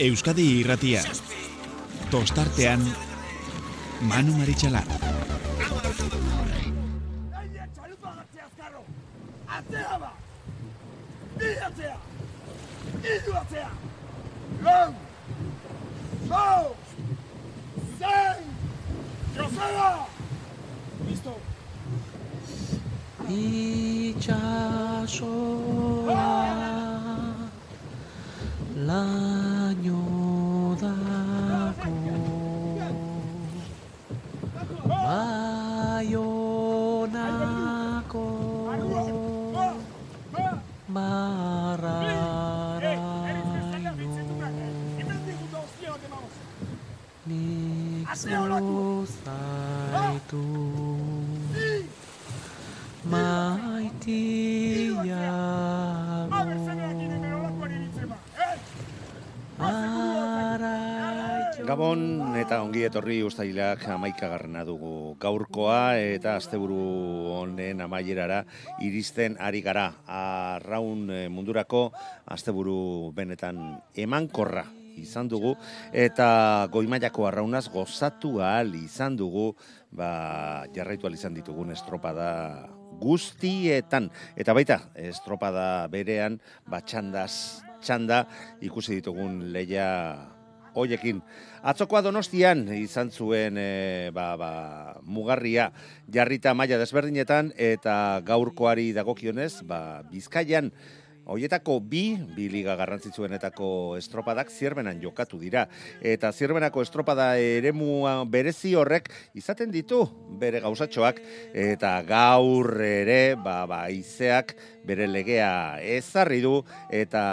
Euskadi irratia. Tostartean, Manu Maritxalar. Atzea ba! Bi atzea! Iru atzea! Lau! Lau! Zein! Joseba! Listo! Itxasoa laino dako Baionako marraraino Nik zaitu maitiago Gabon eta ongi etorri ustailak amaikagarrena dugu gaurkoa eta asteburu honen amaierara iristen ari gara. Arraun eh, mundurako asteburu benetan emankorra izan dugu eta goimaiako arraunaz gozatu ahal izan dugu ba, jarraitu ahal izan ditugun estropada guztietan. Eta baita, estropada berean, ba, txandaz, txanda ikusi ditugun leia hoiekin. Atzokoa donostian izan zuen e, ba, ba, mugarria jarrita maila desberdinetan eta gaurkoari dagokionez ba, bizkaian Hoietako bi, bi liga garrantzitsuenetako estropadak zierbenan jokatu dira. Eta zierbenako estropada eremu berezi horrek izaten ditu bere gauzatxoak. Eta gaur ere, ba, ba, aizeak bere legea ezarri du. Eta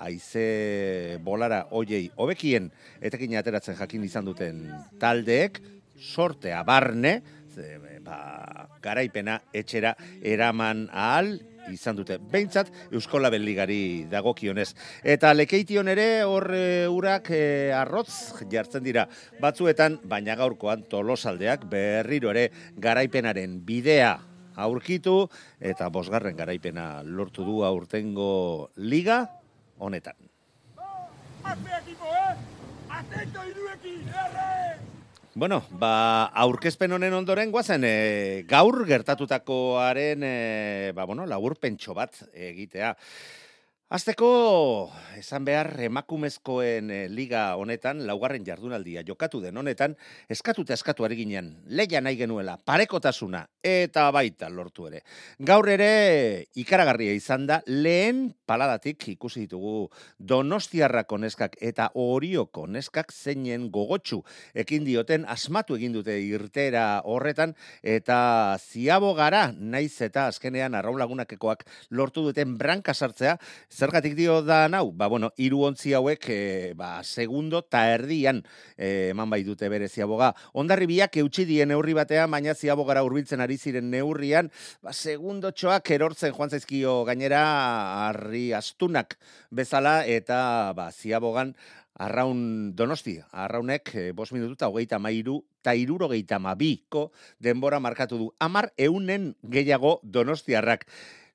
aize bolara hoiei hobekien etekin ateratzen jakin izan duten taldeek, sortea barne, ze, ba, garaipena etxera eraman ahal izan dute. Beintzat Euskola Beligari dagokionez. Eta lekeition ere hor e, urak e, arrotz jartzen dira batzuetan, baina gaurkoan tolosaldeak berriro ere garaipenaren bidea aurkitu eta bosgarren garaipena lortu du aurtengo liga honetan. Ekipo, eh? Atento iruekin, erre! Bueno, ba, aurkezpen honen ondoren guazen, e, gaur gertatutakoaren, e, ba, bueno, lagur pentso bat egitea. Azteko, esan behar, emakumezkoen e, liga honetan, laugarren jardunaldia jokatu den honetan, eskatu eta eskatu ari ginen, leia nahi genuela, parekotasuna, eta baita lortu ere. Gaur ere, ikaragarria izan da, lehen paladatik ikusi ditugu donostiarrako neskak eta orioko neskak zeinen gogotsu ekin dioten asmatu egin dute irtera horretan eta ziabo gara naiz eta azkenean arraulagunakekoak lortu duten branka sartzea zergatik dio da nau ba bueno hiru ontzi hauek e, ba segundo ta erdian e, eman bai dute bere ziaboga ondarri biak eutsi dien neurri batean baina ziabo gara hurbiltzen ari ziren neurrian ba segundo txoak erortzen joan zaizkio gainera arri astunak bezala eta ba ziabogan Arraun donosti, arraunek e, bos minutu eta hogeita mairu eta irurogeita mabiko denbora markatu du. Amar eunen gehiago donostiarrak.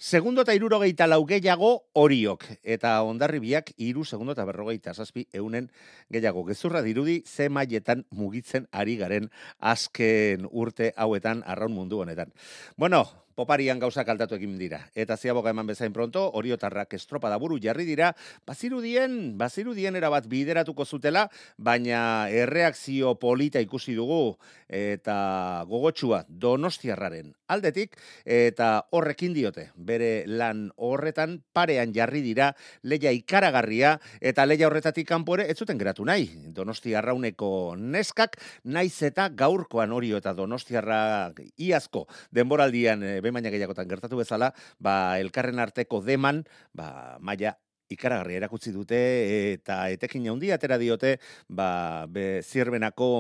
Segundo eta irurogeita lau gehiago horiok. Eta ondarri biak iru segundo eta berrogeita zazpi eunen gehiago. Gezurra dirudi ze maietan mugitzen ari garen azken urte hauetan arraun mundu honetan. Bueno, poparian gauzak altatu egin dira. Eta ziaboga eman bezain pronto, oriotarrak estropada buru jarri dira, bazirudien, bazirudien erabat bideratuko zutela, baina erreakzio polita ikusi dugu, eta gogotsua donostiarraren aldetik, eta horrekin diote, bere lan horretan parean jarri dira, leia ikaragarria, eta leia horretatik kanpore, ez zuten geratu nahi, donostiarrauneko neskak, naiz eta gaurkoan orio eta donostiarra iazko denboraldian e, baina gehiagotan gertatu bezala, ba, elkarren arteko deman, ba, maia ikaragarri erakutsi dute eta etekin handi atera diote ba, be, zirbenako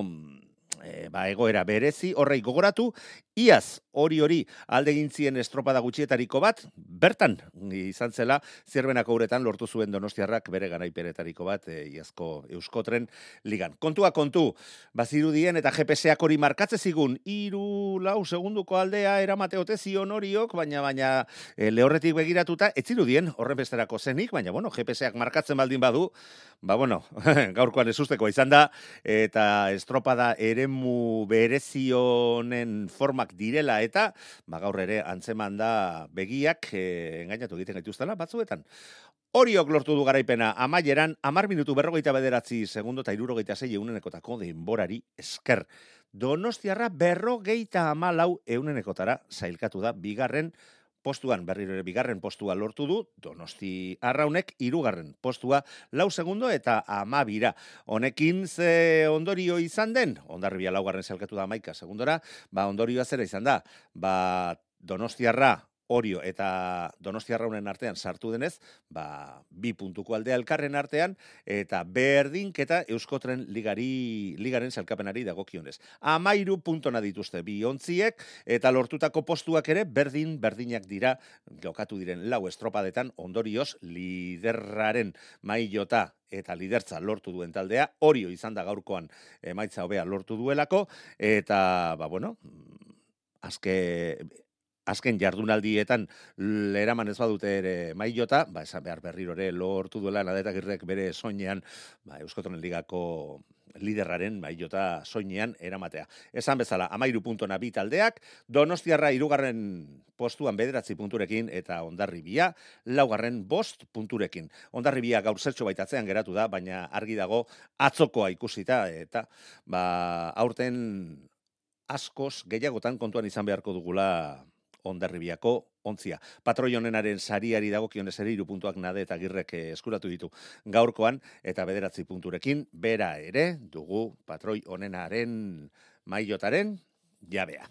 e, ba, egoera berezi horrei gogoratu, iaz hori hori alde gintzien estropada gutxietariko bat, bertan izan zela zirbenako uretan lortu zuen donostiarrak bere garaipenetariko bat e, iazko euskotren ligan. Kontua kontu, bazirudien eta GPS-ak hori markatze zigun, iru lau segunduko aldea eramate ote zion horiok, baina baina e, lehorretik begiratuta, ez zirudien horren besterako zenik, baina bueno, GPS-ak markatzen baldin badu, ba bueno, gaurkoan ezusteko izan da, eta estropada eremu berezionen formak direla, eta ba, gaur ere antzeman da begiak e, engainatu egiten gaituztela batzuetan. Horiok lortu du garaipena amaieran, amar minutu berrogeita bederatzi segundo eta irurogeita zei eunenekotako denborari esker. Donostiarra berrogeita amalau eunenekotara zailkatu da bigarren postuan, berriro ere bigarren postua lortu du, donosti arraunek, irugarren postua, lau segundo eta amabira. Honekin ze ondorio izan den, ondarribia laugarren zelkatu da maika segundora, ba ondorioa zera izan da, ba donostiarra Orio eta Donostiarraunen artean sartu denez, ba, bi puntuko aldea elkarren artean, eta berdinketa Euskotren ligari, ligaren zelkapenari dagokionez. Amairu puntona dituzte bi ontziek, eta lortutako postuak ere berdin, berdinak dira, jokatu diren lau estropadetan, ondorioz liderraren mailota eta lidertza lortu duen taldea, Orio izan da gaurkoan emaitza hobea lortu duelako, eta, ba, bueno, azke azken jardunaldietan leraman ez badute ere mailota, ba, esan behar berriro ere lortu duela nadeta girrek bere soinean, ba, Euskotonen ligako liderraren mailota soinean eramatea. Esan bezala, amairu puntona bi taldeak, donostiarra irugarren postuan bederatzi punturekin eta ondarribia, laugarren bost punturekin. Ondarribia gaur zertxo baitatzean geratu da, baina argi dago atzokoa ikusita, eta ba, aurten askoz gehiagotan kontuan izan beharko dugula ondarribiako ontzia. Patroi honenaren sariari dagokion ere hiru puntuak nade eta girrek eh, eskuratu ditu gaurkoan eta bederatzi punturekin bera ere dugu patroi honenaren mailotaren jabea.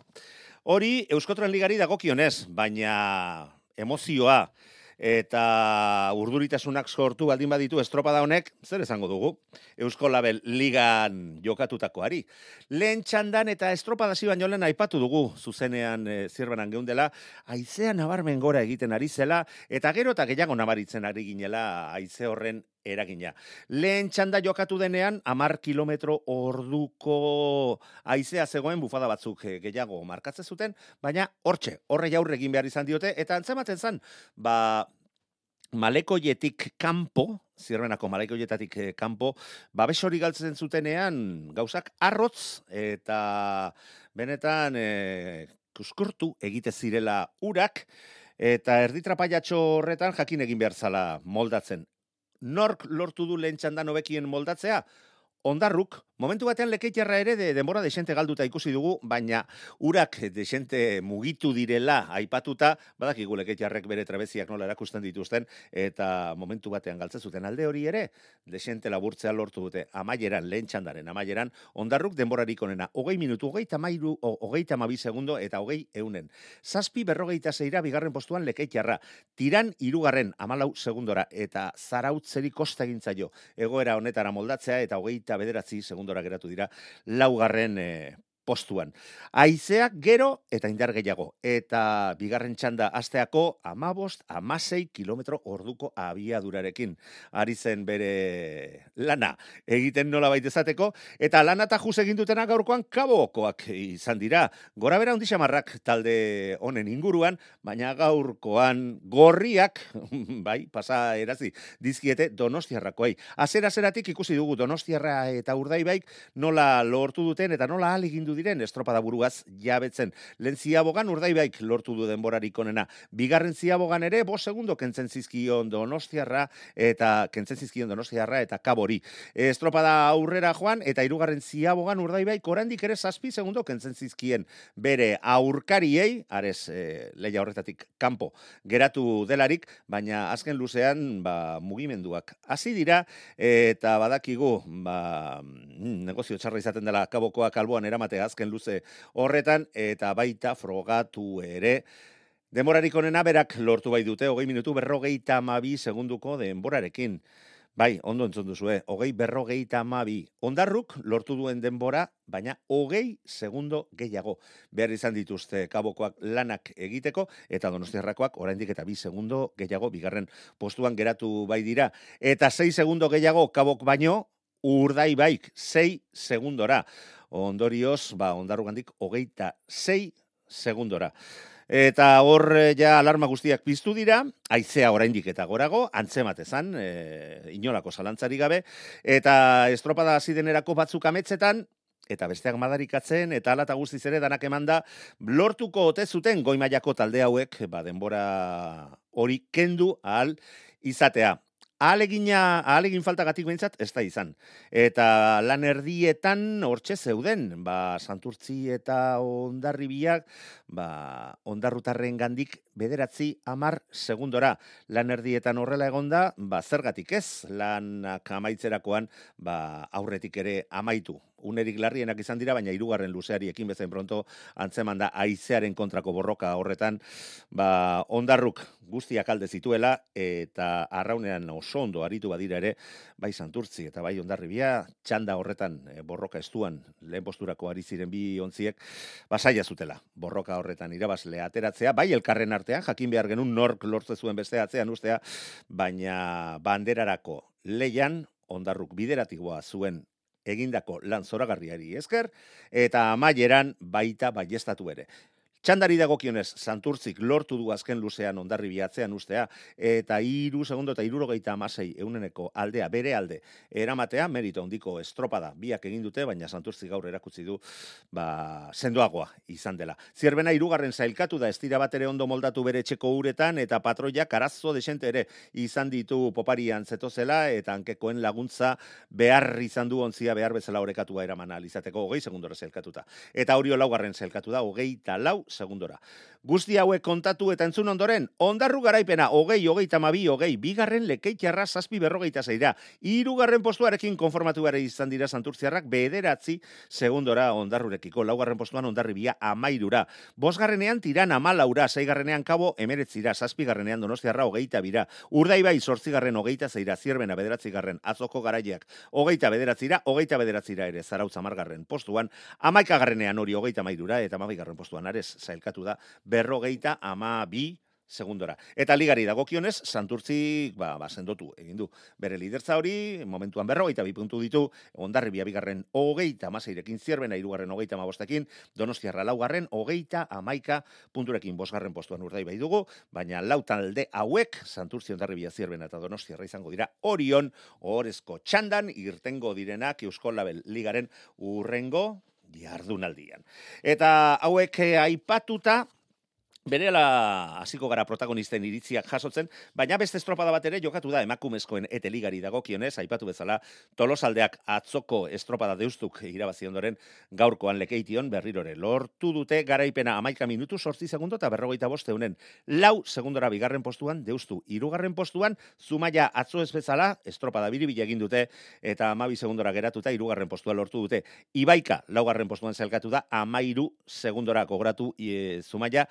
Hori Euskotren ligari dagokionez, baina emozioa eta urduritasunak sortu baldin baditu estropada honek, zer esango dugu? Eusko Label ligan jokatutakoari. Lehen txandan eta estropada ziban jolen aipatu dugu, zuzenean e, zirbanan geundela, aizea nabarmen gora egiten ari zela, eta gero eta gehiago nabaritzen ari ginela aize horren eragina. Lehen txanda jokatu denean, amar kilometro orduko aizea zegoen bufada batzuk eh, gehiago markatze zuten, baina hortxe, horre jaurre egin behar izan diote, eta antzematen zen, ba, malekoietik kanpo, zirbenako malekoietatik eh, kanpo, babes hori galtzen zutenean, gauzak arrotz, eta benetan e, kuskurtu egite zirela urak, eta erditrapaiatxo horretan jakin egin behar zala moldatzen nork lortu du lehen txandan hobekien moldatzea? Ondarruk, Momentu batean lekeitarra ere de denbora desente galduta ikusi dugu, baina urak desente mugitu direla aipatuta, badakigu lekeitarrek bere trabeziak nola erakusten dituzten, eta momentu batean galtzen zuten alde hori ere, desente laburtzea lortu dute, amaieran, lehen txandaren, amaieran, ondarruk denborarik onena, hogei minutu, hogei tamairu, hogei tamabi segundo, eta hogei eunen. Zazpi berrogeita zeira, bigarren postuan lekeitarra, tiran irugarren, amalau segundora, eta zarautzeri kosta egintzaio, egoera honetara moldatzea, eta hogeita bederatzi segundo segundora geratu dira laugarren e, postuan. Aizeak gero eta indar gehiago. Eta bigarren txanda asteako amabost, amasei kilometro orduko abiadurarekin. Ari zen bere lana egiten nola baitezateko. Eta lana eta juz egindutena gaurkoan kabokoak izan dira. Gora bera marrak talde honen inguruan, baina gaurkoan gorriak, bai, pasa erazi, dizkiete donostiarrakoei. Azera zeratik ikusi dugu donostiarra eta urdaibaik nola lortu duten eta nola aligindu diren estropada buruaz jabetzen. Lehen ziabogan urdaibaik lortu du denborarik onena. Bigarren ziabogan ere, bo segundo kentzen zizkion donostiarra eta kentzen zizkion donostiarra eta kabori. Estropada aurrera joan eta hirugarren ziabogan urdaibaik orandik ere zazpi segundo kentzen zizkien bere aurkariei, arez e, leia horretatik kanpo geratu delarik, baina azken luzean ba, mugimenduak hasi dira eta badakigu ba, mm, negozio txarra izaten dela kabokoak alboan eramatea azken luze horretan, eta baita frogatu ere, Demorarik onena berak lortu bai dute, hogei minutu berrogeita mabi segunduko denborarekin. Bai, ondo entzun duzue, hogei berrogeita amabi. Ondarruk lortu duen denbora, baina hogei segundo gehiago. Behar izan dituzte kabokoak lanak egiteko, eta donostiarrakoak oraindik eta bi segundo gehiago, bigarren postuan geratu bai dira. Eta sei segundo gehiago kabok baino, urdai baik, sei segundora. Ondorioz, ba, ondarrugandik hogeita sei segundora. Eta hor eh, ja alarma guztiak piztu dira, aizea oraindik eta gorago, antzematezan, e, inolako zalantzari gabe, eta estropada hasi denerako batzuk ametzetan, eta besteak madarikatzen, eta alata guztiz ere danak emanda, lortuko ote zuten goi mailako talde hauek, ba, denbora hori kendu ahal izatea. Alegina, alegin faltagatik behintzat, ez da izan. Eta lan erdietan hortxe zeuden, ba, santurtzi eta ondarribiak, ba, ondarrutarren gandik bederatzi amar segundora. Lan erdietan horrela egonda, ba, zergatik ez, lan amaitzerakoan, ba, aurretik ere amaitu unerik larrienak izan dira, baina hirugarren luzeari ekin bezain pronto antzeman da aizearen kontrako borroka horretan, ba, ondarruk guztiak alde zituela, eta arraunean oso ondo aritu badira ere, bai santurtzi eta bai ondarribia, txanda horretan e, borroka estuan, lehen posturako ari ziren bi ontziek, basaia zutela, borroka horretan irabazle ateratzea, bai elkarren artean, jakin behar genuen nork lortze zuen beste atzean ustea, baina banderarako leian, ondarruk bideratikoa zuen egindako lan zoragarriari esker, eta amaieran baita baiestatu ere. Txandari dagokionez, Santurtzik lortu du azken luzean ondarri biatzean ustea, eta iru segundo eta irurogeita amasei euneneko aldea, bere alde, eramatea, merito ondiko estropada, biak egin dute, baina Santurtzik gaur erakutsi du, ba, sendoagoa izan dela. Zierbena irugarren zailkatu da, estira bat ere ondo moldatu bere txeko uretan, eta patroia karazo desente ere izan ditu poparian zetozela, eta hankekoen laguntza behar izan du onzia behar bezala horrekatua eramana izateko, hogei segundora zailkatuta. Eta hori laugarren zailkatu da, hogei lau segundora. Guzti hauek kontatu eta entzun ondoren, ondarru garaipena, hogei, hogei, tamabi, hogei, bigarren lekeitxarra zazpi berrogeita zeira. Irugarren postuarekin konformatu gara izan dira santurtziarrak, bederatzi segundora ondarrurekiko, laugarren postuan ondarri bia amairura. Bosgarrenean tiran amalaura, zeigarrenean kabo emeretzira, zazpi garrenean donostiarra hogeita bira. Urdai bai, sortzigarren hogeita zeira, zierbena bederatzi garren, azoko garaiak, hogeita bederatzira, hogeita bederatzira ere, zarautza margarren postuan, amaika garrenean hori hogeita mairura, eta amabigarren postuan arez, zailkatu da, berrogeita ama bi segundora. Eta ligari dagokionez, Santurtzi ba, ba, sendotu egin du. Bere lidertza hori, momentuan berrogeita bi puntu ditu, ondarri biabigarren hogeita amaseirekin zierbena, irugarren hogeita amabostekin, donostiarra laugarren, hogeita amaika punturekin bosgarren postuan urdai bai dugu, baina lau talde hauek, Santurtzi ondarri bia zierbena eta donostiarra izango dira, orion, orezko txandan, irtengo direnak, Euskol ligaren urrengo, jardunaldian. Eta hauek eh, aipatuta, Berela hasiko gara protagonisten iritziak jasotzen, baina beste estropada bat ere jokatu da emakumezkoen eteligari dagokionez, aipatu bezala tolosaldeak atzoko estropada deustuk irabazi ondoren gaurkoan lekeition berrirore. Lortu dute garaipena amaika minutu sortzi segundo eta berrogeita boste honen. Lau segundora bigarren postuan deustu. Irugarren postuan zumaia atzo ez bezala estropada biribila egin dute eta amabi segundora geratuta irugarren postua lortu dute. Ibaika laugarren postuan zelkatu da amairu segundora kogratu e, zumaia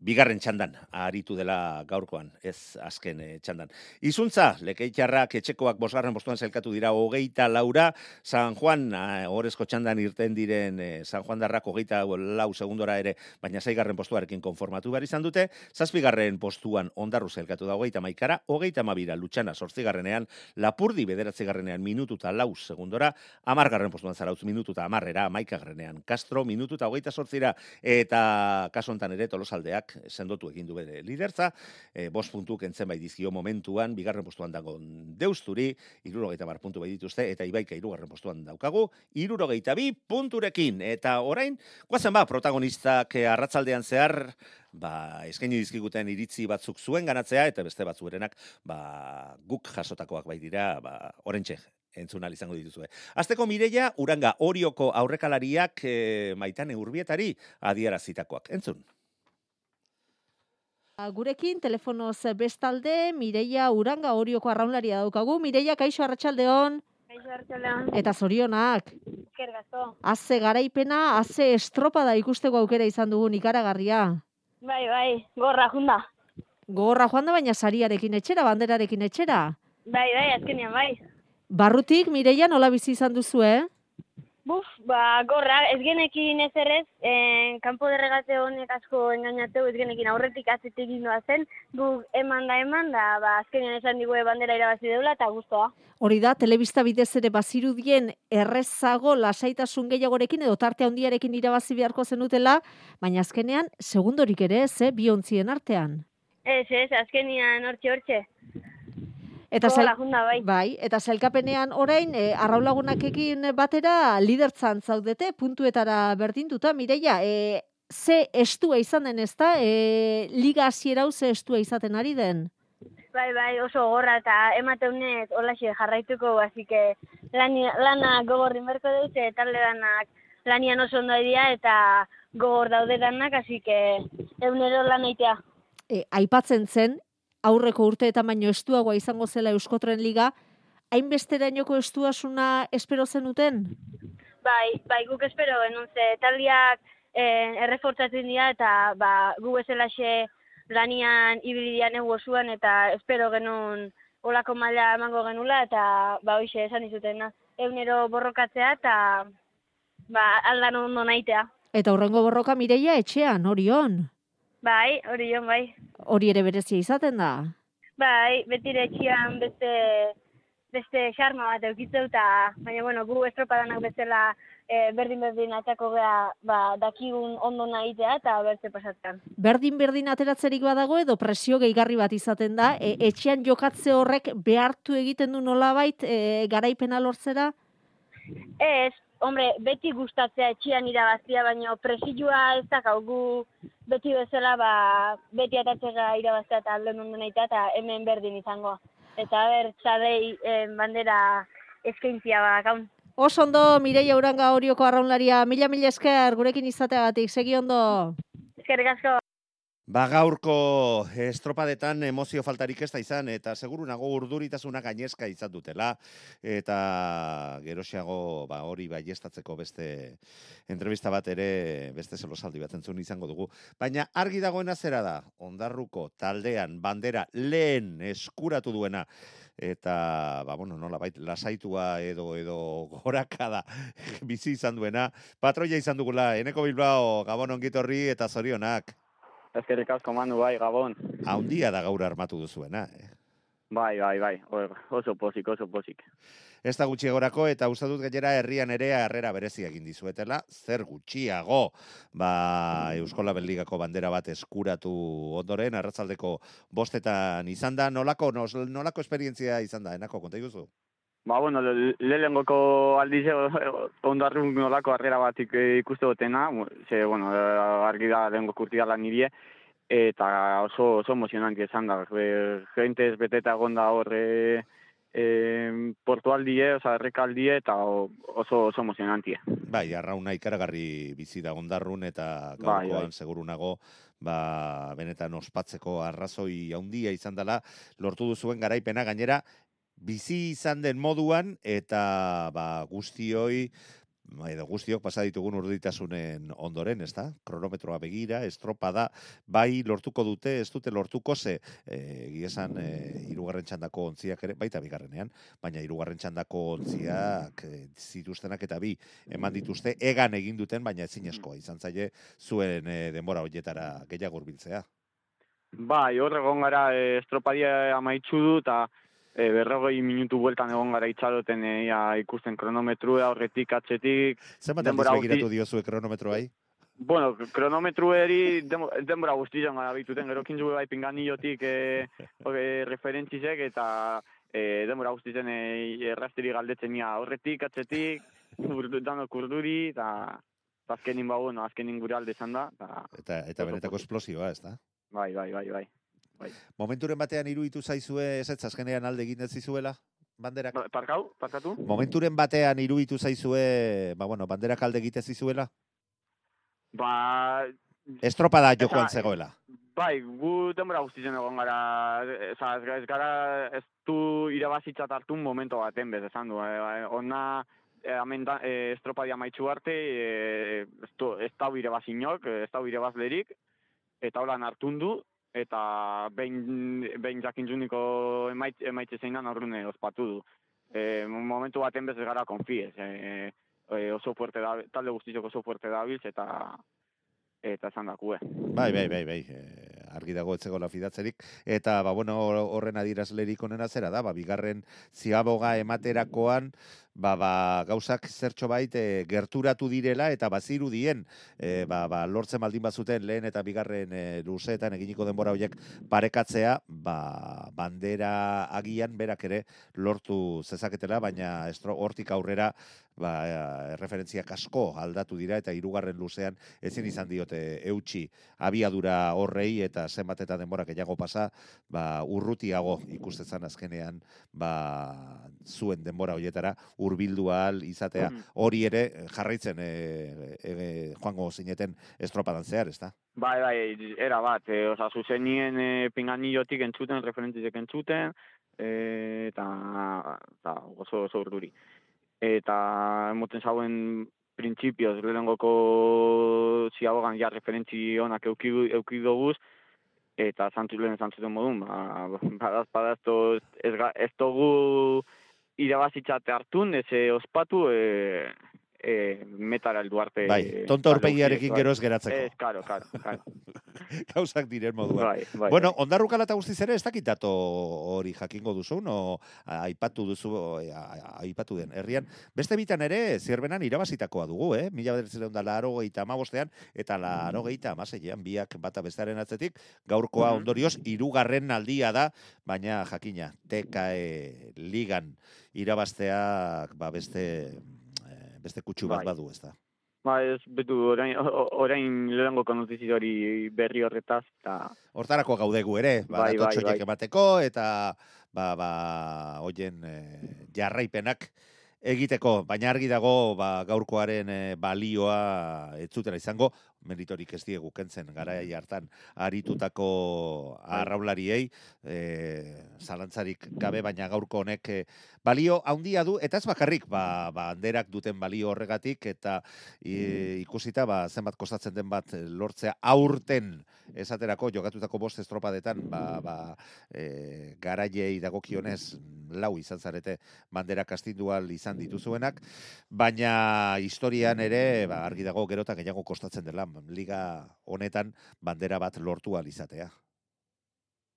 bigarren txandan aritu dela gaurkoan, ez azken e, txandan. Izuntza, lekeitxarrak etxekoak bosgarren postuan zelkatu dira hogeita laura, San Juan, horrezko txandan irten diren e, San Juan darrak hogeita lau segundora ere, baina zaigarren postuarekin konformatu behar izan dute, zazpigarren postuan ondarru zelkatu da hogeita maikara, hogeita mabira lutxana sortzigarrenean, lapurdi bederatzigarrenean minututa lau segundora, amargarren postuan zarautz minututa amarrera, maikagarrenean Castro, minututa hogeita sortzira, eta kaso ere tolosaldeak sendotu egin du bere liderza, e, bost puntu kentzen bai dizkio momentuan, bigarren postuan dago deusturi, irurogeita bar puntu bai dituzte, eta ibaika irugarren postuan daukagu, irurogeita bi punturekin, eta orain, guazen ba, protagonistak arratzaldean zehar, ba, eskaini dizkiguten iritzi batzuk zuen ganatzea, eta beste batzuerenak, ba, guk jasotakoak bai dira, ba, orentxe, entzun izango dituzue. Azteko Mireia, uranga orioko aurrekalariak e, maitane urbietari adierazitakoak. Entzun. Gurekin telefonoz bestalde Mireia Uranga Orioko arraunlaria daukagu. Mireia kaixo arratsaldeon. Kaixo arratsaldeon. Eta zorionak. Eskergazo. Haze garaipena, haze estropada ikusteko aukera izan dugu ikaragarria. Bai, bai, gorra junda. Gorra joan da baina sariarekin etxera, banderarekin etxera. Bai, bai, azkenean, bai. Barrutik, Mireia, nola bizi izan duzu, eh? Buf, ba, gorra, ez genekin ez errez, en, kanpo derregate honek asko engainateu, ez genekin aurretik atzetik gindoa zen, gu eman da eman, da, ba, azkenean esan digue bandera irabazi deula, eta guztoa. Hori da, telebista bidez ere bazirudien errezago lasaitasun gehiagorekin edo tarte handiarekin irabazi beharko zenutela, baina azkenean segundorik ere ez, eh, bi ontzien artean. Ez, ez, azkenean hortxe, hortxe. Eta zail- junda, bai. Bai, eta sailkapenean orain e, arraulagunakekin batera lidertzan zaudete, puntuetara berdinduta. Mireia, e, ze estua izan den ezta? E, liga hasiera ze estua izaten ari den? Bai, bai, oso gorra eta emateunez holaxe jarraituko, así que lani, lana gogorrin berko dut, talde danak lanian oso ondo dira eta gogor daude danak, así que eunero lan eitea. E, aipatzen zen, aurreko urteetan baino estuagoa izango zela Euskotren Liga, hainbesterainoko estuasuna espero zenuten? Bai, bai, guk espero genuen, ze taldiak eh, errefortzatzen dira eta ba, gu bezalaxe lanian ibilidian egu osuan eta espero genuen olako maila emango genula eta ba hoxe esan dizutena. Egunero borrokatzea eta ba aldan ondo naitea. Eta hurrengo borroka Mireia etxean, orion. Bai, hori jon, bai. Hori ere berezia izaten da. Bai, betire etxian beste beste xarma bat eukitzeu eta baina bueno, gu estropadanak bezala eh, berdin-berdin atako gea ba, dakigun ondo nahitea eta bertze pasatzen. Berdin-berdin ateratzerik badago edo presio gehigarri bat izaten da, e, etxean jokatze horrek behartu egiten du nolabait e, garaipena lortzera? Ez, hombre, beti gustatzea etxian irabaztia, baina presioa ez dakau gu beti bezala, ba, beti atatzega irabaztea eta alde ondo nahitea eta hemen berdin izango. Eta ber, txadei eh, bandera eskaintzia ba, gaun. Oso ondo Mireia Uranga Orioko arraunlaria, mila mila esker gurekin izateagatik, segi ondo. Eskerrik asko. Ba gaurko estropadetan emozio faltarik ez da izan, eta seguru nago urduritasuna gainezka izan dutela, eta geroxiago ba, hori baiestatzeko beste entrevista bat ere, beste zelosaldi bat entzun izango dugu. Baina argi dagoena zera da, ondarruko taldean bandera lehen eskuratu duena, eta, ba, bueno, nola bait, lasaitua edo, edo gorakada bizi izan duena, patroia izan dugula, Eneko Bilbao, Gabon ongitorri eta zorionak. Ezkerrik asko mandu bai, Gabon. Haundia da gaur armatu duzuena. Eh? Bai, bai, bai, oso posik, oso posik. Ez da gutxiagorako eta uste dut gainera herrian ere harrera berezi egin dizuetela, zer gutxiago ba, Euskola Beligako bandera bat eskuratu ondoren, arratzaldeko bostetan izan da, nolako, nolako esperientzia izan da, enako, konta iguzu? Ba, bueno, le- lehengoko aldiz ondarrun nolako harrera bat ik- ikuste dutena, ze, bueno, eh, argi da lehengo kurtia lan nire, eta oso, oso emozionanti esan da. E, gente ez beteta egonda hor e, e, portualdie, oza, errekaldie, eta oso, oso emozionantie. Bai, arrauna ikaragarri bizi da ondarrun eta Bai, gaurkoan bai. seguru nago ba, benetan ospatzeko arrazoi handia izan dela, lortu duzuen garaipena gainera bizi izan den moduan eta ba, guztioi edo guztiok pasa ditugun urditasunen ondoren, ezta? Kronometroa begira, estropada, bai lortuko dute, ez dute lortuko ze, e, esan e, irugarren txandako ontziak ere, baita bigarrenean, baina hirugarren txandako ontziak e, zituztenak eta bi eman dituzte egan egin duten, baina ezinezkoa izan zaie zuen e, denbora horietara gehiago hurbiltzea. Bai, hor egon gara estropadia amaitzu du, eta e, berrogei minutu bueltan egon gara itxaroten e, ikusten kronometrua, horretik, atzetik, Zenbat aldiz Denbora begiratu guzti- diozue kronometroai? Bueno, kronometrueri demo- denbora guztian gara bituten, gero kintzu bai pinganillotik e, e, referentzisek eta e, denbora guztizen e, errastiri galdetzen ia horretik, atzetik, dano kurduri, eta azkenin ba, bueno, azkenin gure alde da, eta Eta, eta benetako esplosioa, ez da? bai, bai, bai, bai. Momenturen batean iruditu zaizue, ez ez azkenean alde egin ez zizuela, banderak? Ba, Parkau, parkatu? Momenturen batean iruditu zaizue, ba bueno, banderak alde egite zizuela? Ba, Estropada jokoan zegoela. bai, gu denbora guztizen egon gara, eza, ez, ez gara, ez du irabazitzat hartu momentu baten bez, esan du, e, ona, e, hemen da, e, estropadia maitzu arte, e, ez, du, ez dau irabazinok, ez dau irabazlerik, eta holan hartun du, eta behin, behin jakintzuniko emait, emaitze zeinan aurrune ospatu du. E, momentu baten bez ez gara konfiez. E, e, oso fuerte da, talde guztiok oso fuerte dabiltz eta eta esan dakue. Bai, bai, bai, bai. E, argi dago etzegola fidatzerik eta ba bueno horren adierazlerik onena zera da ba bigarren ziaboga ematerakoan ba, ba, gauzak zertxo bait e, gerturatu direla eta baziru dien e, ba, ba, lortzen baldin bazuten lehen eta bigarren e, luzeetan eginiko denbora horiek parekatzea ba, bandera agian berak ere lortu zezaketela, baina estro, hortik aurrera ba, referentziak asko aldatu dira eta hirugarren luzean ezin izan diote eutxi abiadura horrei eta zenbat eta denbora gehiago pasa ba, urrutiago ikustetzen azkenean ba, zuen denbora horietara hurbildu ahal izatea mm. hori ere eh, jarraitzen e, e, joango zineten estropadan zehar, ezta? Bai, bai, era bat, e, oza, zuzenien e, pinganillotik entzuten, referentizek entzuten, e, eta, eta oso, oso urduri. Eta emoten zauen printzipioz, lehenengoko ziagogan ja referentzi honak eukidu guz, eta zantzu lehen zantzuten modun, ba, badaz, badaz, ez, ez dugu irabazitzate hartun, ez ospatu, e, e, metara el Duarte. Bai, tonto orpegiarekin bai. geroz geratzeko. Ez, karo, karo, karo. Gauzak diren moduan. Bai, bai, bueno, bai. ondarrukala eta guztiz ere, ez dakitato hori jakingo duzu, no, aipatu duzu, aipatu den, herrian. Beste bitan ere, zirbenan irabazitakoa dugu, eh? Mila bedertzen da laro gehieta amabostean, eta laro gehieta amaseian, biak bata bestaren atzetik, gaurkoa ondorioz, irugarren aldia da, baina jakina, TKE ligan irabazteak, ba, beste beste kutsu bat bai. badu, ez da. Ba, ez, betu, orain, orain lehenko konutizi hori berri horretaz, eta... Hortarako gaudegu ere, ba, bai, bai, bai. emateko, eta, ba, ba, oien e, jarraipenak egiteko, baina argi dago, ba, gaurkoaren e, balioa ez zutera izango, meritorik ez diegu kentzen garai hartan aritutako bai. arraulariei e, zalantzarik gabe baina gaurko honek e, balio handia du eta ez bakarrik ba, ba handerak duten balio horregatik eta e, ikusita ba, zenbat kostatzen den bat lortzea aurten esaterako jogatutako bost estropadetan ba, ba, e, garaiei dagokionez lau izan zarete banderak astindual izan dituzuenak baina historian ere ba, argi dago gerota gehiago kostatzen dela liga honetan bandera bat lortu alizatea.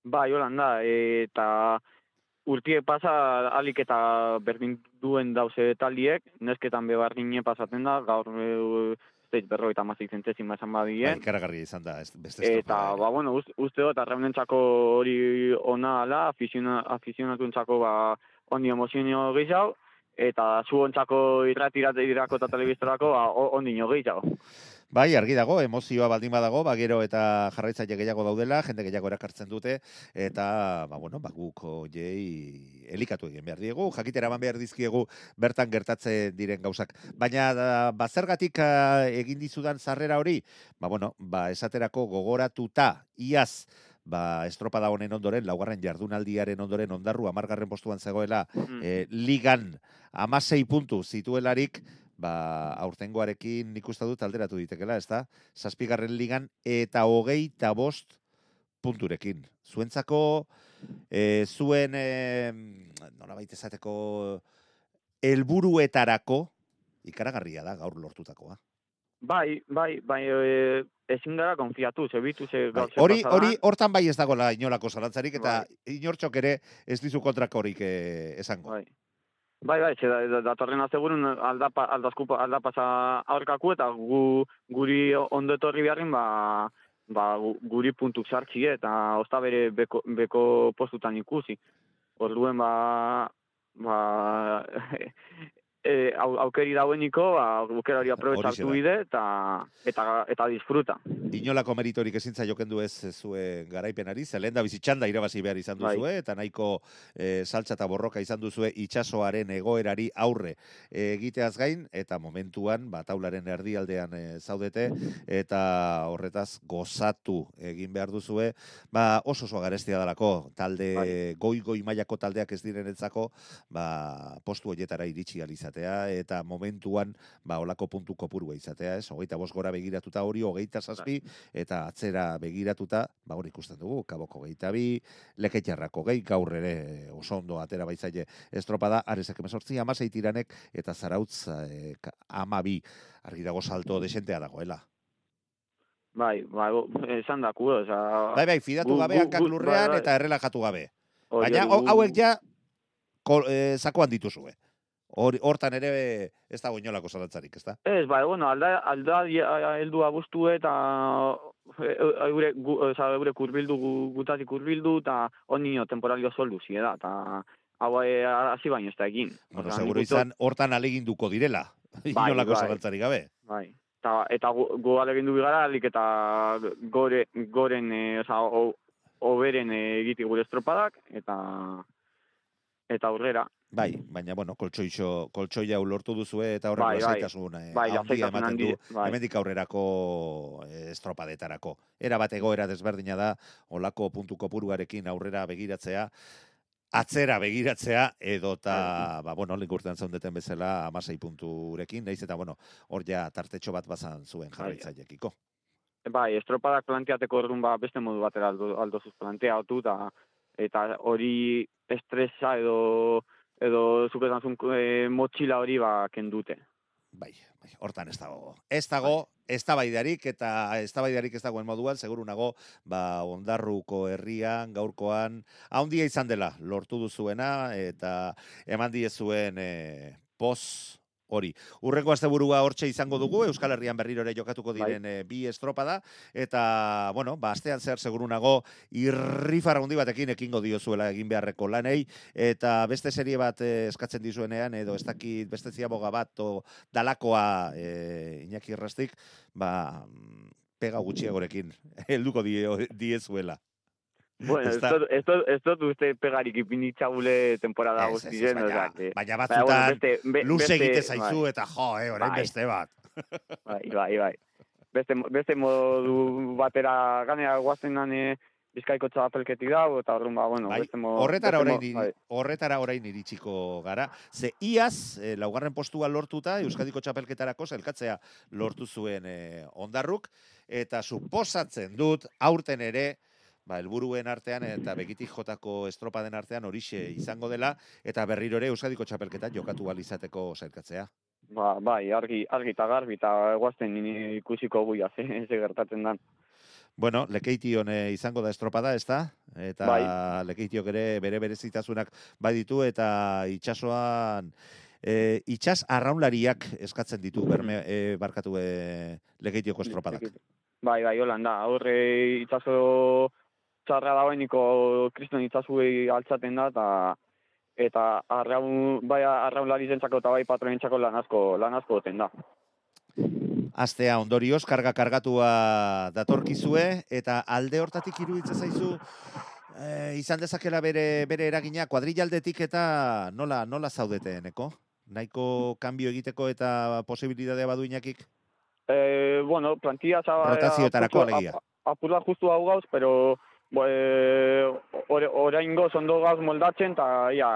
Ba, jolan da, eta urtie pasa alik eta berdin duen dauze taldiek, nesketan bebar gine pasaten da, gaur e, zeit berro eta mazik zentzezin esan badien. Ba, izan da, ez, beste Eta, ba, bueno, uste, uste dut, hori ona ala, afizionatu ba, ondi emozionio gehiago, eta zu ontzako irratirat irako eta telebiztorako, ba, ondi gehiago. Bai, argi dago, emozioa baldin badago, ba, gero eta jarraitzaile gehiago daudela, jende gehiago erakartzen dute, eta, ba, bueno, ba, guk jei elikatu egin behar diegu, jakitera ban behar dizkiegu bertan gertatzen diren gauzak. Baina, bazergatik egin dizudan zarrera hori, ba, bueno, ba, esaterako gogoratuta, iaz, ba, estropada honen ondoren, laugarren jardunaldiaren ondoren ondarru, amargarren postuan zegoela, mm. eh, ligan amasei puntu zituelarik, ba, aurtengoarekin nik uste dut alderatu ditekela, ez da? Zazpigarren ligan eta hogei eta bost punturekin. Zuentzako, e, zuen, e, nola baita esateko, elburuetarako, ikaragarria da gaur lortutakoa. Bai, bai, bai, e, ezin gara konfiatu, zebitu, ze bai, Hori, hori, hortan bai ez dagoela inolako zalantzarik, eta bai. inortxok ere ez dizu kontrakorik eh, esango. Bai. Bai, bai, da, datorren azegurun aldapa, aldazkupa, aldapasa aurkaku eta gu, guri ondo etorri beharrin, ba, ba, guri puntuk sartxi eta osta bere beko, beko postutan ikusi. Orduen, ba, ba, e, au, aukeri daueniko, ba, aukera hori aprobetsatu bide, eta, eta, eta disfruta. Inolako meritorik ezintza joken du ez zue garaipenari, zelen da bizitxanda irabazi behar izan bai. duzue, eta nahiko e, saltza eta borroka izan duzue itxasoaren egoerari aurre egiteaz gain, eta momentuan, ba, taularen erdialdean e, zaudete, eta horretaz gozatu egin behar duzue, ba, oso oso garestia dalako, talde, bai. goi-goi mailako taldeak ez direnetzako, ba, postu horietara iritsi alizat izatea, eta momentuan, ba, olako puntu kopurua izatea, ez? Hogeita bost gora begiratuta hori, hogeita zazpi, eta atzera begiratuta, ba, hori ikusten dugu, kaboko geita bi, leketxarrako gehi, gaur ere oso ondo atera baitzaile estropada, arezak emezortzi, amasei tiranek, eta zarautz e, ama bi, argi dago salto desentea dagoela. Bai, bai, esan da, kudo, oza... Bai, bai, fidatu gabe, hankak lurrean, bai, bai. eta errelajatu gabe. Baina hauek ja kol, zakoan dituzue. Hor, hortan ere ez dago inolako zalantzarik, ezta? Ez, bai, bueno, alda, alda heldu abuztu eta e, e, eure, gu, oza, eure kurbildu, gu- gutatik kurbildu, eta onio temporalio oso luzie da, eta hau e, hasi baino ez da egin. Bueno, seguro izan hortan aleginduko direla. Inolako bai. zalantzarik gabe. Bai. Eta, eta gu, gu alegindu bigara, alik eta gore, goren, e, oza, o, oberen e, egiti gure estropadak, eta eta aurrera. Bai, baina, bueno, koltsoixo, koltsoia lortu duzue eta horrek Bai, bai. lasaitasun eh, Bai, handia ematen du bai. hemendik aurrerako eh, estropadetarako. Era bat egoera desberdina da, olako puntu kopuruarekin aurrera begiratzea, atzera begiratzea, edota, ba, bueno, link urtean zaundeten bezala, amasei punturekin, naiz eta, bueno, hor ja tartetxo bat bazan zuen jarraitzaiekiko. Bai, estropadak planteateko orduan ba, beste modu batera aldo, aldo planteatu, eta, eta hori estresa edo edo zuk esan zuen e, motxila hori ba kendute. Bai, bai, hortan ez dago. Ez dago, eztabaidarik eta eztabaidarik ez dagoen moduan, seguru nago, ba, ondarruko herrian, gaurkoan, haundia izan dela, lortu duzuena, eta eman diezuen e, poz hori. Urrengo asteburua hortxe izango dugu, Euskal Herrian berriro ere jokatuko diren e, bi estropada, eta, bueno, ba, astean zer seguru nago, irrifar handi batekin ekingo diozuela egin beharreko lanei, eta beste serie bat eh, eskatzen dizuenean, edo ez dakit beste ziaboga bat, o dalakoa e, Iñaki Errastik, ba, mm, pega gutxiagorekin, helduko die, diezuela. Bueno, Ez dut- ez dut- ez dut uste pegarik ipinitxagule temporada ez, ez, guztien, baina, baina, bueno, batzutan beste- be- luze egite zaizu bai. eta jo, eh, orain Bai. beste bat. Bai, bai, bai. Beste, beste modu batera ganea guazten nane bizkaiko txapelketik dago, eta horren ba, bueno, Bai, beste mo, horretara mo- orain, iri- bai. horretara orain iritsiko gara. Ze iaz, e, laugarren postua lortuta, Euskadiko txapelketarako zelkatzea lortu zuen e, ondarruk, eta suposatzen dut, aurten ere, ba, helburuen artean eta begitik jotako estropaden artean horixe izango dela, eta berriro ere Euskadiko txapelketa jokatu ahal izateko zelkatzea. Ba, bai, argi, argi eta garbi, eta guazten nini ikusiko guia, ze, ze gertatzen dan. Bueno, lekeition izango da estropada, ez da? Eta Bai. lekeitiok ere bere berezitasunak baditu eta itsasoan e, itxas arraunlariak eskatzen ditu berme e, barkatu e, lekeitioko estropadak. Bai, bai, holan da, horre itxaso txarra dagoeniko kriston itxasuei altzaten da, eta eta arraun, bai arraunlari zentzako eta bai patronentzako lan asko, lan asko goten da. Astea ondorioz karga kargatua datorkizue eta alde hortatik iruditzen zaizu e, izan dezakela bere bere eragina kuadrillaldetik eta nola nola zaudeteneko? Nahiko kanbio egiteko eta posibilitatea badu inakik? E, bueno, plantilla zaba... Rotazioetarako alegia. Apur bat justu hau gauz, pero e, ore, orain goz ondo gauz moldatzen, eta ia,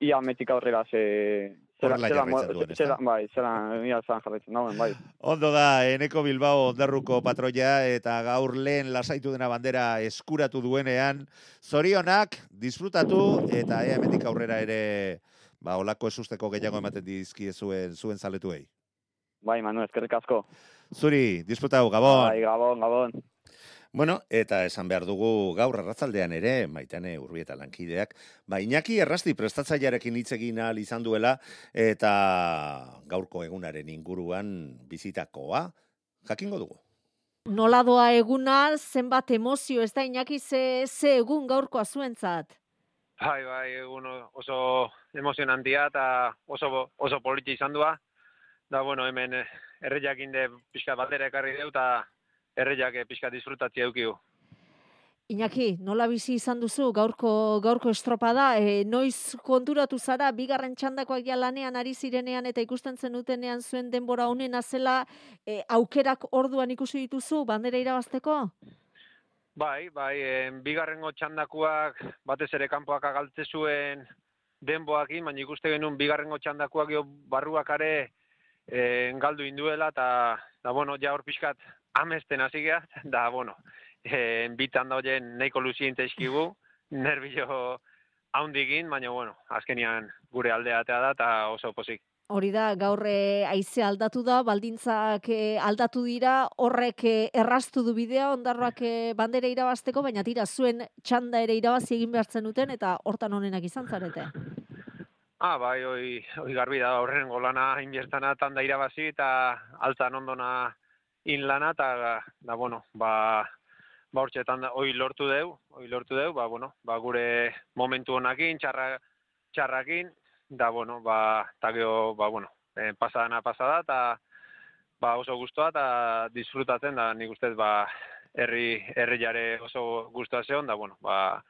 ia metik aurrera ze... Duen, bai, zera, ia zan jarraitzen dauen, bai. Ondo da, Eneko Bilbao ondarruko patroia eta gaur lehen lasaitu dena bandera eskuratu duenean. Zorionak, disfrutatu eta ea hemendik aurrera ere ba, olako esusteko gehiago ematen dizkie zuen, zuen zaletuei. Bai, Manu, eskerrik asko. Zuri, disfrutau, Gabon! Bai, gabon, gabon. Bueno, eta esan behar dugu gaur arratzaldean ere, maitane urbieta lankideak, ba, Iñaki errasti prestatzailearekin hitz egin ahal izan duela, eta gaurko egunaren inguruan bizitakoa, jakingo dugu. Nola doa eguna, zenbat emozio, ez da inaki ze, ze egun gaurkoa zuentzat. Bai, bai, egun oso emozionantia eta oso, oso politi izan dua. Da, bueno, hemen eh, erreiak inde pixka batera ekarri deu eta erreiak eh, pixka disfrutatzea eukiu. Iñaki, nola bizi izan duzu gaurko gaurko estropada, e, noiz konturatu zara bigarren txandakoak ja lanean ari zirenean eta ikusten zenutenean zuen denbora honena zela e, aukerak orduan ikusi dituzu bandera irabazteko? Bai, bai, en, bigarrengo txandakuak batez ere kanpoak agaltze zuen denboakin, baina ikuste genuen bigarrengo txandakoak jo barruak are e, galdu induela, eta, da, bueno, ja hor pixkat amesten hasi geha, da, bueno, e, bitan da hoien nahiko luzien teizkigu, nerbio haundigin, baina, bueno, azkenian gure aldeatea da, eta oso pozik. Hori da, gaur e, aize aldatu da, baldintzak e, aldatu dira, horrek erraztu du bidea, ondarroak bandera irabazteko, baina tira zuen txanda ere irabazi egin behartzen duten, eta hortan honenak izan zarete. Ah, bai, oi, oi garbi da, horren golana inbiertana tanda irabazi, eta altzan ondona inlana, eta, da, bueno, ba, ba hortxetan oi lortu deu, oi lortu deu, ba, bueno, ba, gure momentu honakin, txarra, txarrakin, da, bueno, ba, eta geho, ba, bueno, eh, pasadana pasada, eta ba, oso guztua, eta disfrutatzen, da, nik ustez, ba, herri, herri jare oso guztua zeon, da, bueno, ba,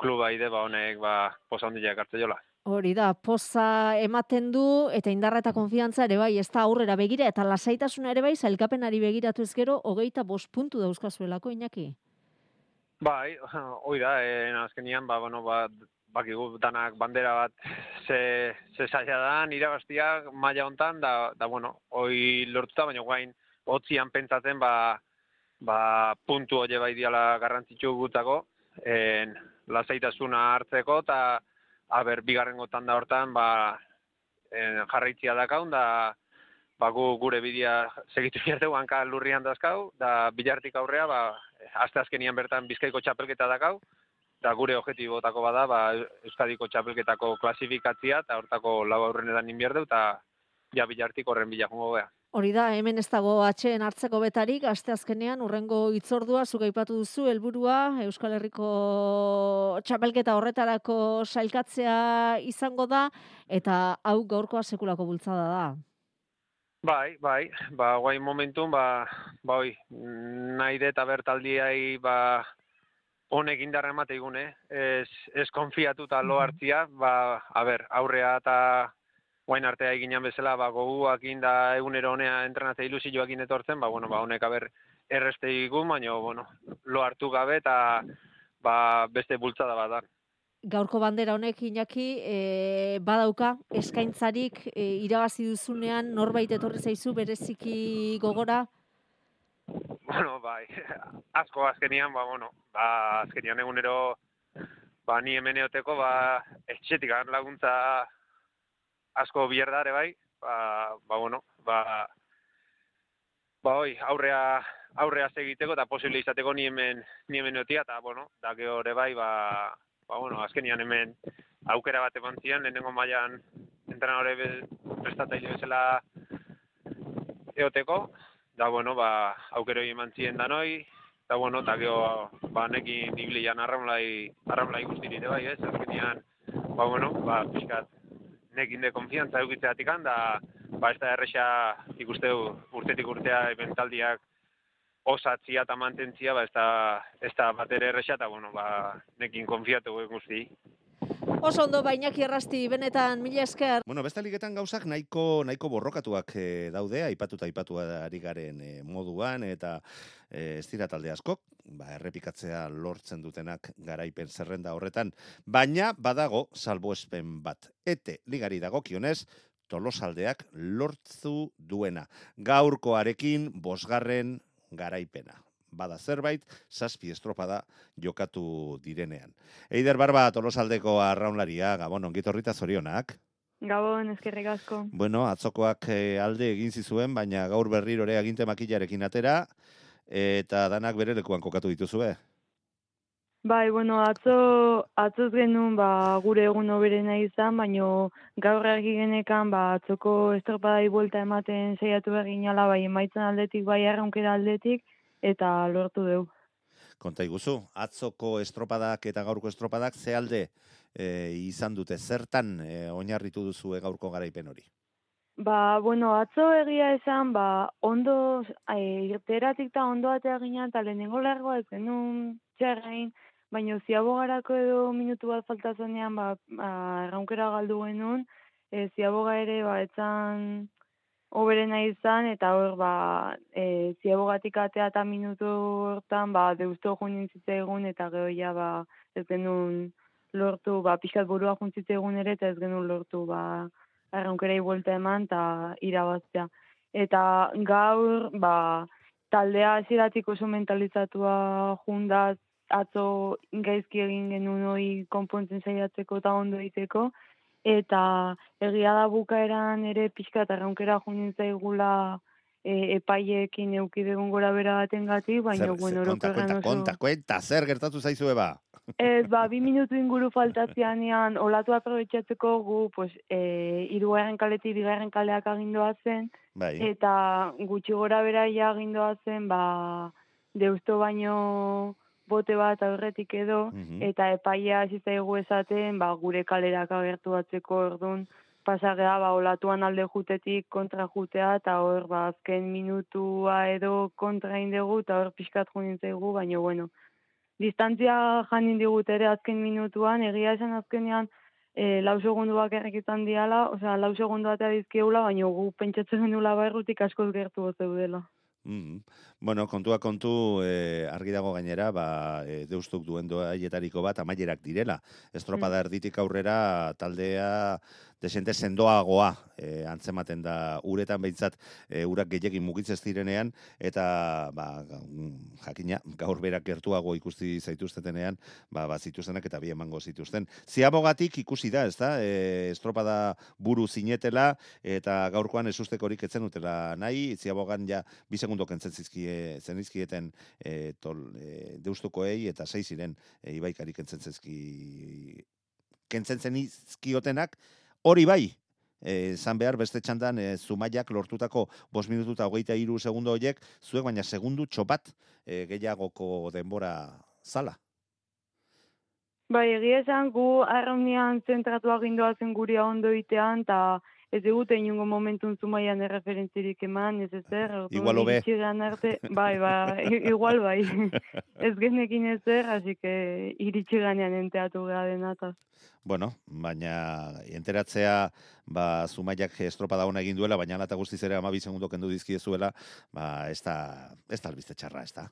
kluba ide, ba, honek, ba, posa hondiak hartze jola. Hori da, poza ematen du, eta indarra eta konfiantza ere bai, ez da aurrera begira, eta lasaitasuna ere bai, zailkapenari begiratu ez gero, hogeita bost puntu dauzkazuelako, Iñaki? Bai, hoi da, eh, azkenian, ba, bueno, ba, bakigu danak bandera bat ze, ze zaila da, irabaztiak maila hontan, da, da, bueno, hoi lortuta, baina guain, hotzian pentsatzen, ba, ba, puntu hori bai diala garrantzitsu gutako, en, lasaitasuna hartzeko, eta, aber, bigarrengo tanda hortan, ba, en, jarraitzia dakaun, da, ba, gu, gure bidea segitu jarte hanka lurrian dazkau, da, bilartik aurrea, ba, azte azkenian bertan bizkaiko txapelketa dakau, da gure objektibotako bada, ba, Euskadiko txapelketako klasifikatzia, eta hortako lau aurren edan inbierdeu, eta ja bilartik horren bila jongo gea. Hori da, hemen ez dago atxeen hartzeko betarik, aste azkenean, urrengo itzordua, zuga ipatu duzu, helburua Euskal Herriko txapelketa horretarako sailkatzea izango da, eta hau gaurkoa sekulako bultzada da. Bai, bai, ba, guai momentun, ba, ba, oi, nahi eta bertaldiai, ba, honek indarra emate igune, ez, ez konfiatuta lo hartzia, ba, a ber, aurrea eta guain artea eginan bezala, ba, goguak inda egunero honea entrenatzea ilusioak etortzen, ba, bueno, ba, honek aber erreste igun, baina, bueno, lo hartu gabe eta ba, beste bultzada bat da. Gaurko bandera honek inaki e, badauka eskaintzarik e, irabazi duzunean norbait etorri zaizu bereziki gogora? Bueno, bai, asko azkenian, ba, bueno, ba, azkenian egunero, ba, ni hemeneoteko, ba, etxetik laguntza asko bierdare bai, ba, ba bueno, ba, ba hoi, aurrea, aurrea segiteko eta posible izateko ni hemen, ni hemen otia, eta, bueno, da hori bai, ba, ba, bueno, azkenian hemen aukera bat eman zian, lehenengo mailan entrenadore prestatailu bezala eoteko, da, bueno, ba, aukero eman zien danoi, eta, bueno, eta geho, ba, nekin iblian arramlai, arramlai guztirite bai, ez, azkenian, ba, bueno, ba, pixkat, nekin de konfiantza eukitzeatik da, ba, ez da erresa ikuste urtetik urtea eventaldiak osatzia eta mantentzia, ba, ez da, ez da bat ere erresa, eta, bueno, ba, nekin konfiatu guzti. Oso ondo bainaki errasti benetan mila esker. Bueno, beste ligetan gauzak nahiko nahiko borrokatuak e, daude, aipatuta aipatu ari garen e, moduan eta e, ez dira talde askok, ba, errepikatzea lortzen dutenak garaipen zerrenda horretan, baina badago salboespen bat. Ete ligari dagokionez, tolosaldeak lortzu duena. Gaurkoarekin bosgarren garaipena bada zerbait, zazpi estropada jokatu direnean. Eider Barba, tolosaldeko arraunlaria, Gabon, ongitorrita zorionak. Gabon, eskerrik asko. Bueno, atzokoak eh, alde egin zizuen, baina gaur berrirore aginte makilarekin atera, eta danak bere lekuan kokatu dituzue. Bai, bueno, atzo, atzoz genuen ba, gure egun oberena izan, baina gaur argi genekan ba, atzoko estropadai buelta ematen zeiatu egin ala, bai, emaitzen aldetik, bai, arraunkera aldetik, eta lortu deu. Konta iguzu, atzoko estropadak eta gaurko estropadak ze alde e, izan dute, zertan e, oinarritu duzu e, gaurko garaipen hori? Ba, bueno, atzo egia esan, ba, ondo, e, irteratik eta ondo atea ginen, eta lehenengo largoa ez genuen txerrein, baina ziabogarako edo minutu bat faltazonean, ba, ba erraunkera galdu genuen, e, ziaboga ere, ba, etzan, oberena izan, eta hor, ba, e, ziabogatik atea eta minutu hortan, ba, deusto junin egun, eta gehoia, ba, ez genuen lortu, ba, pixkat burua juntzitze egun ere, eta ez genuen lortu, ba, arraunkerei buelta eman, eta irabaztea. Eta gaur, ba, taldea hasieratik oso mentalizatua jundaz, atzo gaizki egin genuen hori konpontzen saiatzeko eta ondo egiteko, eta egia da bukaeran ere pixkat arraunkera junin zaigula e, epaiekin eukidegun gora bera baten gati, baina, Zer- bueno, zer- konta, konta, oso- konta, konta, zer gertatu zaizue ba? Ez, ba, bi minutu inguru faltazianean, olatu aprobetxatzeko gu, pues, e, irugarren kaletik bigarren kaleak agindoa zen, Bai. eta gutxi gora bera ja agindoa zen, ba, deusto baino bote bat aurretik edo, Mhm. eta epaia hasi zaigu esaten, ba, gure kalerak agertu batzeko orduan, pasagea, ba, olatuan alde jutetik kontra jutea, eta hor, ba, azken minutua edo kontra indegu, eta hor pixkat junin zaigu, baina, bueno, distantzia janin digut ere azken minutuan, egia esan azkenean, e, lau segundu bakarrik izan diala, osea, lau segundu atea dizkiegula, baina gu pentsatzen genuela barrutik askoz gertu zeudela. Mhm. Bueno, kontua kontu, eh, argi dago gainera, ba, eh, deustuk duen doaietariko bat amaierak direla. Estropada Mm. erditik aurrera taldea desente sendoagoa eh, antzematen da uretan behintzat eh, urak gehiagin mugitzez direnean eta ba, mm, jakina gaur berak gertuago ikusti zaituztetenean ba, ba zituztenak eta bi emango zituzten. Ziabogatik ikusi da, ezta? E, estropada buru zinetela eta gaurkoan esustekorik etzen utela nahi, ziabogan ja bi segundo kentzen zizkie, zenizkieten e, tol, e, deustukoei eta sei ziren e, ibaikari kentzen zizki kentzen zenizkiotenak, hori bai, e, zan behar beste txandan e, zumaiak lortutako bos minutu eta hogeita iru segundo horiek, zuek baina segundu txopat e, gehiagoko denbora zala. Bai, egia esan gu arraunian zentratu agindoa zen guria ondo itean, eta ez digute inungo momentun zumaian erreferentzirik eman, ez ezer. Igual hobe. arte, bai, ba, igual bai. ez genekin ezer, así que iritsi ganean enteatu denataz. Bueno, baina enteratzea ba, zumaiak estropada ona egin duela, baina ala eta guztiz ere amabi segundo kendu dizkiezuela, ba, ez da, ez da albiste txarra, ez da.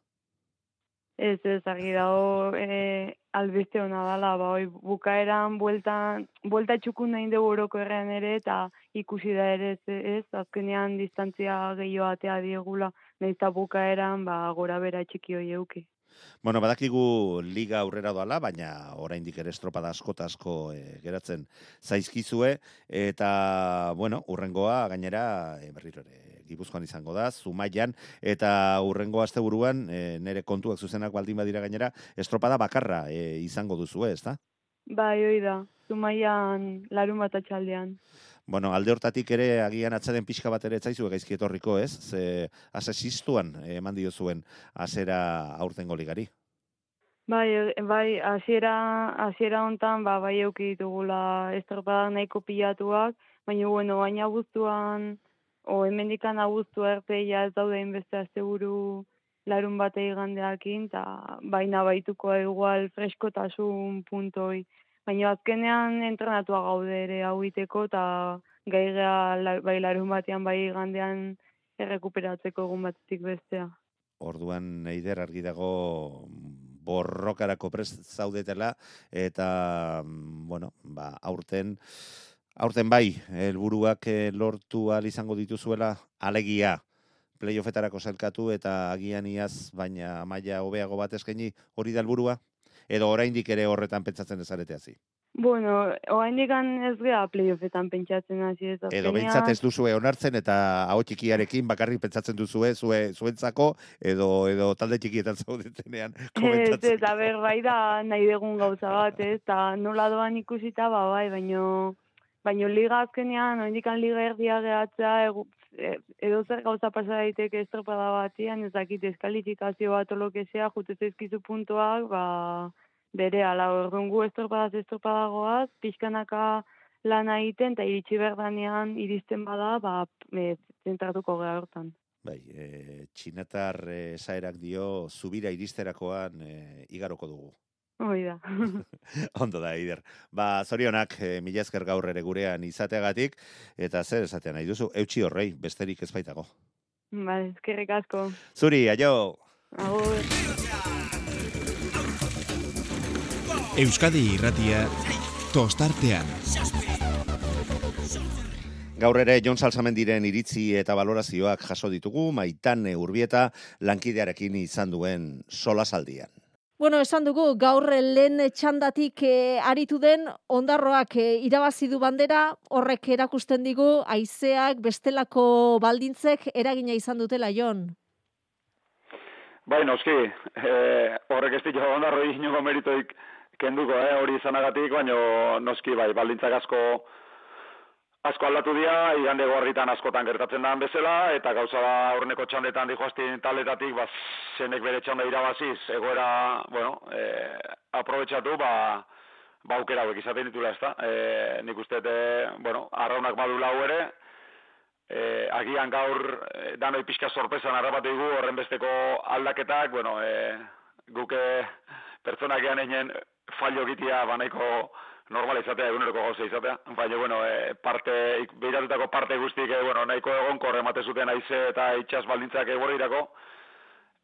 Ez, ez, argi dago e, albiste hona dala, ba, oi, bukaeran bueltan, buelta txukun nahi dugu orokorrean ere, eta ikusi da ere, ez, ez, azkenean distantzia gehiago atea diegula, nahiz eta bukaeran, ba, gora bera txiki hoi euki. Bueno, badakigu liga aurrera doala, baina oraindik ere estropada asko eta asko e, geratzen zaizkizue, eta, bueno, urrengoa gainera e, berriro ere Gipuzkoan izango da, Zumaian, eta urrengo asteburuan e, nere kontuak zuzenak baldin badira gainera, estropada bakarra e, izango duzu, ez da? Bai, hoi da, zumaian larun bat atxaldean. Bueno, alde hortatik ere agian atzaden pixka bat ere etzaizu gaizki etorriko, ez? Ze asesistuan eman dio zuen azera aurtengo ligari. Bai, e, bai, hasiera hasiera hontan ba bai eduki ditugula estropada nahiko pilatuak, baina bueno, baina abuztuan o hemendikan abuztu arte ja ez daude inbeste asteburu larun bate igandeakin ta baina baituko igual freskotasun puntoi. Baina azkenean entrenatua gaude ere hau iteko ta gaigea la- bai larun batean bai igandean errekuperatzeko egun batetik bestea. Orduan Eider argi dago borrokarako prest zaudetela eta mm, bueno, ba, aurten aurten bai, helburuak eh, lortu al izango dituzuela alegia playoffetarako zelkatu eta agian iaz baina maila hobeago bat eskaini hori da helburua edo oraindik ere horretan pentsatzen ezarete hasi. Bueno, oraindik ez gea playoffetan pentsatzen hasi ez Edo behintzat ez duzue onartzen eta hau txikiarekin bakarrik pentsatzen duzue zue zuentzako edo edo talde txikietan zaudetenean Ez, komentatzen. ez, a ber, bai da nahi dugun gauza bat, ez, eta nola doan ikusita, ba, bai, baino, baino liga azkenean, oindikan liga erdia gehatzea, egu, e- edo zer gauza pasa daiteke estropada batian, ez dakit eskalifikazio bat olokezea, jute zaizkizu puntuak, ba, bere, ala, orduan gu estropadaz estropadagoaz, pixkanaka lana egiten, eta iritsi berdanean iristen bada, ba, e, zentratuko geha hortan. Bai, e, txinatar e, esaerak dio zubira iristerakoan e, igaroko dugu. Hoi da. Ondo da, Eider. Ba, zorionak, e, mila esker gaur ere gurean izateagatik, eta zer esatean nahi duzu, eutxi horrei, besterik ez baitago. Ba, eskerrik asko. Zuri, aio! Agur. Euskadi Irratia tostartean. Gaur ere Jon Salsamendiren iritzi eta valorazioak jaso ditugu Maitane Urbieta lankidearekin izan duen solasaldian. Bueno, esan dugu, gaur lehen txandatik e, aritu den, ondarroak e, irabazi du bandera, horrek erakusten digu, aizeak, bestelako baldintzek eragina izan dutela, Jon. Bai, noski, e, horrek ez ditu ondarro inungo meritoik kenduko, eh, hori izanagatik, baina noski, bai, baldintzak asko asko aldatu dira, igande gorritan askotan gertatzen da bezala, eta gauza da horneko txandetan dihoaztin taletatik, ba, zenek bere txanda irabaziz, egoera, bueno, e, aprobetsatu, ba, ba aukera hauek izaten ditula ez da. E, nik uste, e, bueno, arraunak badu lau ere, e, agian gaur e, danoi pixka sorpresan harrapatu dugu horren besteko aldaketak, bueno, e, guke pertsonak ean egin fallo gitia banaiko normal izatea, eguneroko gauza izatea. Baina, bueno, e, parte, behiratutako parte guztik, e, bueno, nahiko egon korre emate zuten aize eta itxas baldintzak egorri irako.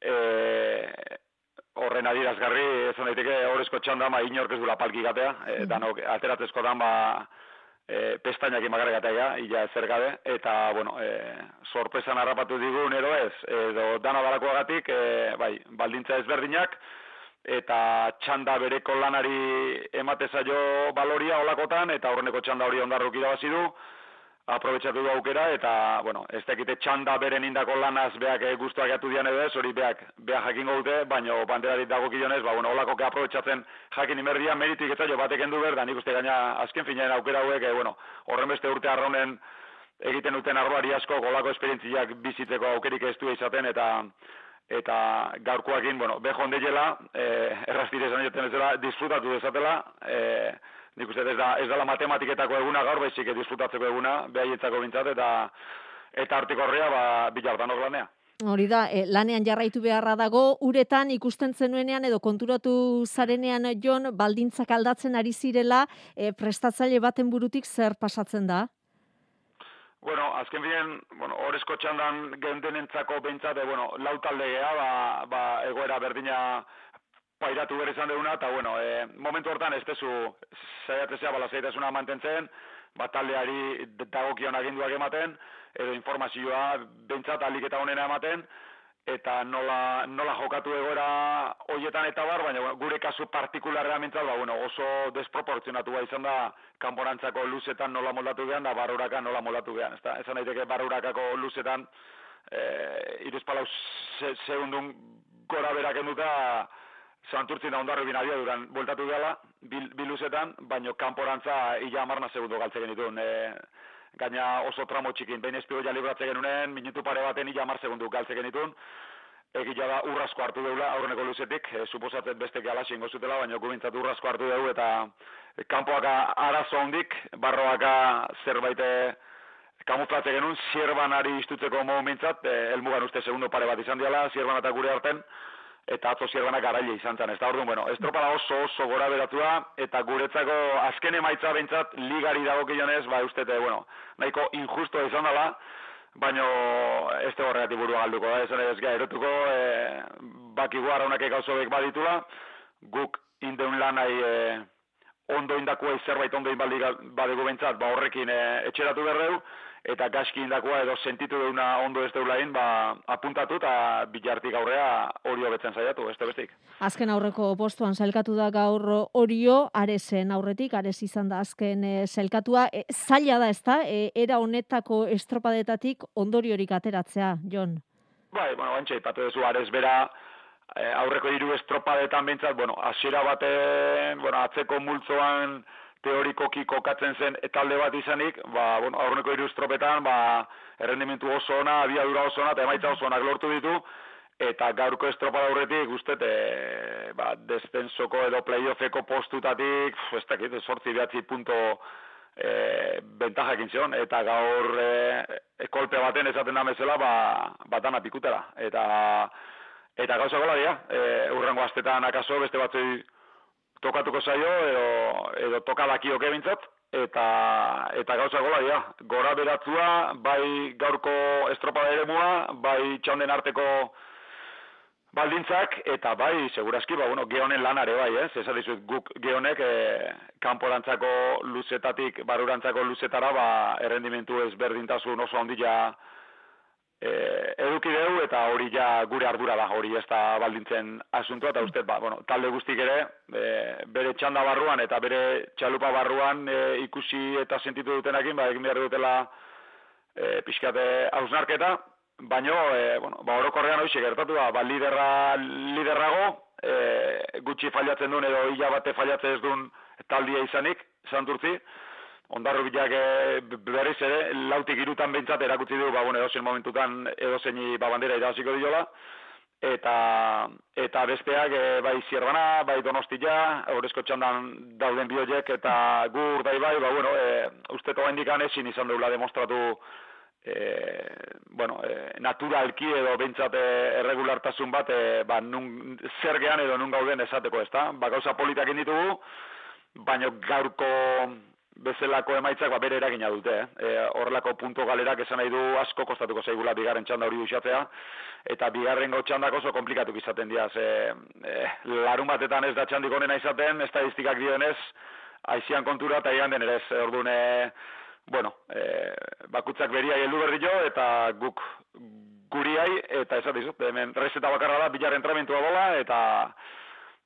E, horren adirazgarri, ez daiteke horrezko txanda, ma inork ez dula palki gatea, e, danok ateratzezko dan, ba, e, pestainak imagarri gatea, illa ezer gabe, eta, bueno, e, sorpresan harrapatu digun edo ez, edo dana barakoagatik, e, bai, baldintza ezberdinak, eta txanda bereko lanari emate zaio baloria olakotan, eta horreneko txanda hori ondarruk irabazi du, aprobetsatu du aukera, eta, bueno, ez dakite txanda beren indako lanaz beak e, guztuak atu dian edo ez, hori beak, beak jakingo dute, baina banderarik dago kilonez, ba, bueno, olako ke aprobetsatzen jakin imerdia, meritik eta jo batek endu ber, da nik uste gaina azken finean aukera hauek, e, bueno, horren beste urte arraunen egiten duten arroari asko, golako esperientziak bizitzeko aukerik ez du izaten, eta eta gaurkoakin, bueno, beho ondeiela, eh, errastire esan joten ez dela, disfrutatu dezatela, eh, nik uste ez da, ez dela matematiketako eguna gaur, baizik disfrutatzeko eguna, behaientzako bintzat, eta eta artiko horrea, ba, bilartan lanea. Hori da, e, lanean jarraitu beharra dago, uretan ikusten zenuenean edo konturatu zarenean jon, baldintzak aldatzen ari zirela, e, prestatzaile baten burutik zer pasatzen da? Bueno, azken bien, bueno, horrezko txandan gendenentzako behintzate, bueno, lau talde geha, ba, ba, egoera berdina pairatu bere izan deuna, eta, bueno, e, momentu hortan ez tezu zaiatzea bala zaitasuna mantentzen, ba, taldeari dagokion aginduak ematen, edo informazioa behintzat alik eta honena ematen, eta nola, nola jokatu egoera hoietan eta bar, baina gure kasu partikularrean mintzat, ba, bueno, oso desproportzionatu ba izan da kanporantzako luzetan nola moldatu gehan, da baruraka nola moldatu gehan. Ez da, esan daiteke barurakako luzetan e, iruzpalau se, segundun gora berak enduta santurtzin da ondarri binadia duran bueltatu gala, bil, luzetan, baina kanporantza illa amarna segundu galtzen genituen. E, gaina oso tramo txikin, behin espio ja libratzen genunen, minutu pare baten ila mar segundu galtzen genitun, egila da urrasko hartu deula aurreneko luzetik, e, suposatzen beste galaxin gozutela, baina gubintzat urrasko hartu dugu eta kanpoaka arazo hondik, barroaka zerbait eh, kamuflatze genuen, zierbanari istutzeko momentzat, e, elmugan uste segundo pare bat izan diala, zierban eta gure harten, eta atzo zierbanak garaile izan zen. Ez da orduan, bueno, estropala oso oso gora beratua, eta guretzako azken emaitza bentsat ligari dago kionez, ba, uste, bueno, nahiko injusto izan dela, baino ez da horregatik burua galduko, da, ez ez gai, erotuko, e, baki guara honak baditula, guk indeun lanai e, ondo indakua zerbait ondo inbaldi badegu bentsat, ba horrekin e, etxeratu berreu, eta gaski indakoa edo sentitu deuna ondo ez deulain, ba, apuntatu eta bilartik aurrea hori hobetzen saiatu, ez bestik. Azken aurreko postuan zelkatu da gaur orio, arezen aurretik, arez izan da azken e, zelkatua. E, zaila da ez da, e, era honetako estropadetatik ondoriorik ateratzea, Jon? Bai, bueno, antxe, ipatu duzu, arez bera, e, aurreko hiru estropadetan bintzat, bueno, hasiera baten, bueno, atzeko multzoan, teorikoki kokatzen zen talde bat izanik, ba, bueno, aurreneko irustropetan, ba, errendimentu oso ona, abiadura oso ona, eta emaitza oso onak lortu ditu, eta gaurko estropa daurretik, guztet, e, ba, despensoko edo playoffeko postutatik, ez dakit, sortzi behatzi punto e, bentajak intzion, eta gaur e, kolpe baten esaten da mesela, ba, batana pikutera. Eta, eta gauza gola dira, e, urrengo astetan akaso, beste batzei tokatuko zaio edo edo toka dakioke bintzat eta eta gauza gola dira. Gora beratzua bai gaurko estropada eremua, bai txanden arteko baldintzak, eta bai, segurazki, ba, bueno, geonen lanare bai, ez? Ez dizut, guk geonek e, kanporantzako luzetatik, barurantzako luzetara, ba, errendimentu ez berdintasun oso handia e, eduki dugu, eta hori ja gure ardura da, hori ez da baldintzen asuntua, eta uste, ba, bueno, talde guztik ere, e, bere txanda barruan eta bere txalupa barruan e, ikusi eta sentitu dutenakin, ba, egin behar dutela e, pixkate hausnarketa, baino, e, bueno, ba, orokorrean hoxe gertatu da, ba, liderra, liderrago, e, gutxi fallatzen duen edo hila bate fallatzen ez duen taldia izanik, santurtzi, ondarro bilak e, berriz ere, lautik irutan behintzat erakutsi du, ba, bueno, edozen momentutan edozein ba, bandera irabaziko diola, eta eta besteak e, bai zierbana, bai donostia, horrezko txandan dauden bioiek, eta gur dai bai, ba, bueno, e, usteko indikan ezin izan deula demostratu e, bueno, e, naturalki edo bentsate erregulartasun bat e, ba, nun, zer gehan edo nun gauden esateko, ezta? Ba, gauza politak inditugu, baina gaurko bezalako emaitzak ba, bere eragina dute. Eh? horrelako punto galerak esan nahi du asko kostatuko zaigula bigarren txanda hori duxatzea, eta bigarren gau txandak oso komplikatuk izaten dira. Ze, e, larun batetan ez da txandik honena izaten, estadistikak dionez, aizian kontura eta igan den ere ez. Orduan, bueno, e, bakutzak beria heldu berri jo, eta guk guriai, eta ez dizut, hemen reseta bakarra da, bilar entramentua bola, eta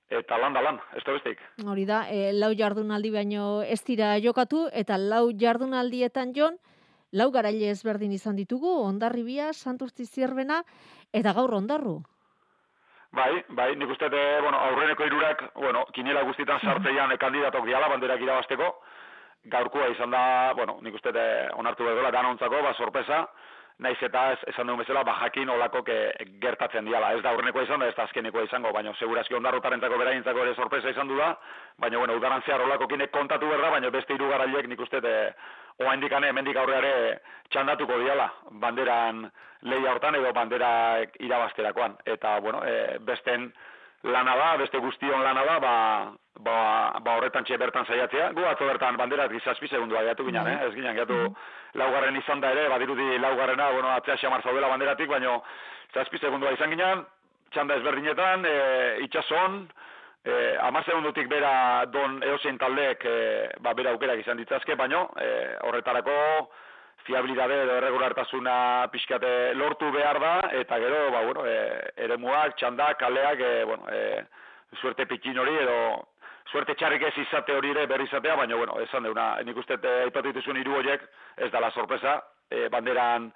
eta lan da lan, ez da besteik. Hori da, e, lau jardunaldi baino ez dira jokatu, eta lau jardunaldietan jon, lau garaile ezberdin izan ditugu, ondarribia, santurtzi zierbena, eta gaur ondarru. Bai, bai, nik uste, bueno, aurreneko irurak, bueno, kinela guztietan sartzeian kandidatok diala, banderak irabazteko, gaurkoa izan da, bueno, nik uste onartu behar danontzako, ba, sorpresa, naiz eta ez, esan dugu bezala, ba, jakin olako ke, gertatzen diala. Ez da urnekoa izan da, ez da azkenekoa izango, baina segurazki ondarrotarentzako beraintzako ere sorpresa izan du da, baina, bueno, udaran zehar olako kine kontatu berda, baina beste irugarraiek nik uste, e, oa indikane, mendik aurreare txandatuko diala, banderan lehia hortan edo bandera irabazterakoan. Eta, bueno, e, besten, lana da, beste guztion lana da, ba, ba, ba horretan txe bertan saiatzea. Gu atzo bertan banderat gizazpi segundua gaiatu ginen, mm -hmm. eh? ez ginen, gaiatu mm laugarren izan da ere, badirudi laugarrena, bueno, atzea xamar zaudela banderatik, baino zazpi segundua izan ginen, txanda ezberdinetan, e, itxason, e, amar segundutik bera don eosein taldeek, e, ba, bera aukerak izan ditzazke, baino, e, horretarako, fiabilidade edo erregulartasuna pixkate lortu behar da, eta gero, ba, bueno, e, eremuak, txandak, kaleak, e, bueno, e, suerte pikin hori edo suerte txarrik ez izate hori ere berri izatea, baina, bueno, esan deuna, nik uste aipatu dituzun hiru horiek, ez dala sorpresa, e, banderan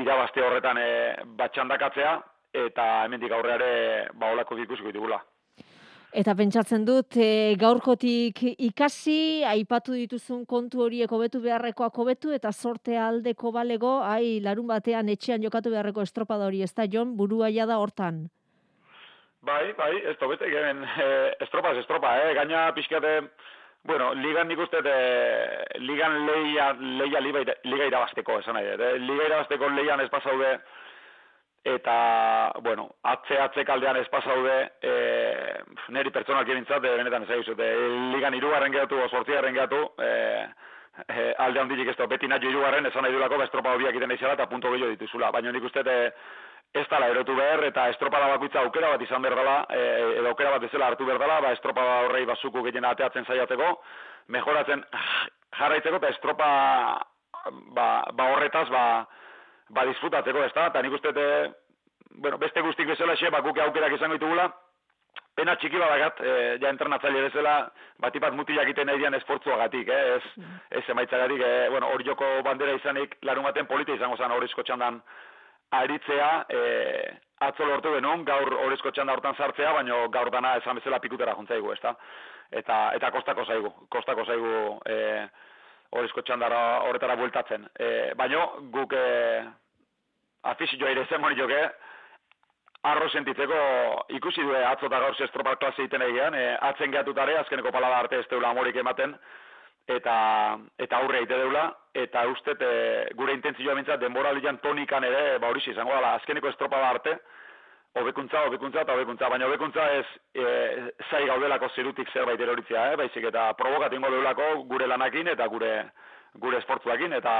irabazte horretan e, batxandakatzea, eta hemendik aurreare ba olako ikusiko ditugula. Eta pentsatzen dut, e, gaurkotik ikasi, aipatu dituzun kontu horiek hobetu beharrekoak hobetu, eta sorte aldeko balego, ai, larun batean etxean jokatu beharreko estropada hori, ez da, Jon, burua da hortan? Bai, bai, ez da, bete, gen, e, estropa, estropa, eh? gaina pixkate, bueno, ligan nik uste, e, ligan leia, leia liga irabazteko, esan nahi, e, liga irabazteko leian ez pasaude, eta, bueno, atze atze kaldean ez pasaude, e, neri pertsonak ebintzat, e, benetan ez egizut, e, ligan irugarren gehatu, osortziaren gehatu, e, e, alde handirik ez da, beti nahi irugarren, esan nahi dulako, ba, estropa hobiak iten izela, eta punto gehiago dituzula, baina nik uste, e, ez dala erotu behar, eta estropada bakoitza aukera bat izan behar dela, e, edo aukera bat ezela hartu behar dela, ba, estropada horrei basuku gehien ateatzen zaiateko, mejoratzen jarraitzeko, eta estropa ba, ba horretaz, ba, ba disfrutatzeko, ez da, eta nik uste, bueno, beste guztik bezala xe, bakuke aukerak izango ditugula, pena txiki badagat, e, ja entrenatzaile bezala, batipat mutilak iten nahi dian esportzuagatik, eh? ez, mm. ez emaitzagatik, e, bueno, hori joko bandera izanik, larun baten polita izango zen horrezko txandan aritzea, e, atzo lortu genuen, gaur horrezko txanda hortan sartzea, baina gaur dana esan bezala pikutera juntzaigu, ez da? Eta, eta kostako zaigu, kostako zaigu, e, horrezko txandara horretara bueltatzen. E, baina guk e, afizioa ere zen joke, arro sentitzeko ikusi du atzo eta gaur zestropak klase egiten egian, e, atzen gehatutare, azkeneko palada arte ez deula amorik ematen, eta eta aurre egite deula, eta uste e, gure intentzioa bintzat denbora lian tonikan ere, ba hori izango dela, azkeneko estropada arte, hobekuntza, hobekuntza eta hobekuntza, baina hobekuntza ez e, zai gaudelako zerutik zerbait eroritzea, eh? baizik eta provokatingo deulako gure lanakin eta gure gure esportzuakin, eta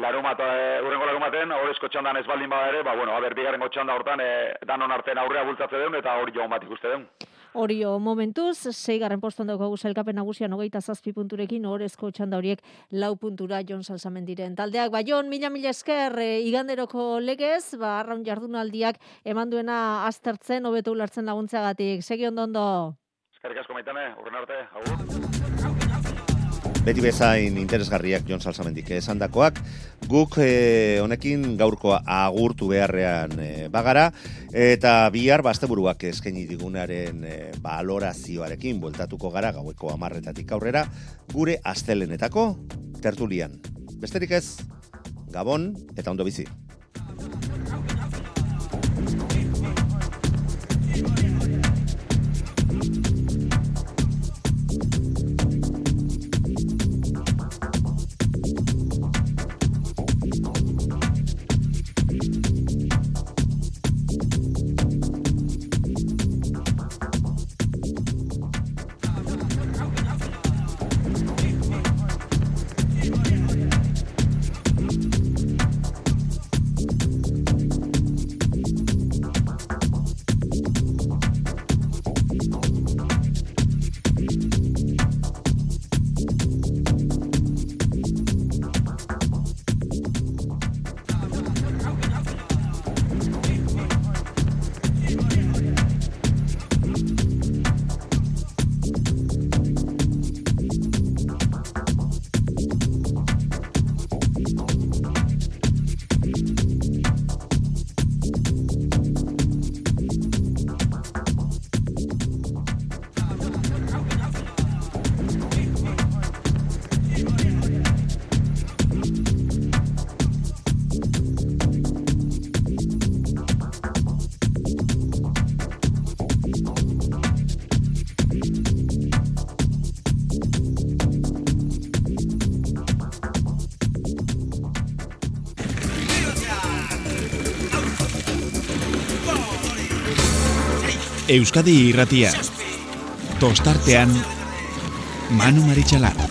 larumat, e, urrengo larumaten, horrezko txandan ez baldin bada ere, ba, bueno, aber, bigarrengo txanda hortan, e, danon artean aurrea bultzatze deun, eta hori joan bat ikuste deun. Horio momentuz, zeigarren poston daukagu zelkapen nagusian hogeita zazpi punturekin, horrezko txanda horiek lau puntura Jon Salsamen diren. Taldeak, ba, Jon, mila mila esker, e, iganderoko legez, ba, arraun jardunaldiak eman duena aztertzen, hobeto ulertzen laguntzeagatik. Segi ondo ondo. Eskerrik asko maitane, urren arte, agur. Beti bezain interesgarriak Jon Salsamendik esandakoak, guk eh, honekin gaurkoa agurtu beharrean eh, bagara, eta bihar basteburuak eskaini digunaren eh, balorazioarekin bueltatuko gara gaueko amarretatik aurrera, gure astelenetako tertulian. Besterik ez, Gabon eta ondo bizi. Euskadi irratia. Tostartean Manu Marichalar.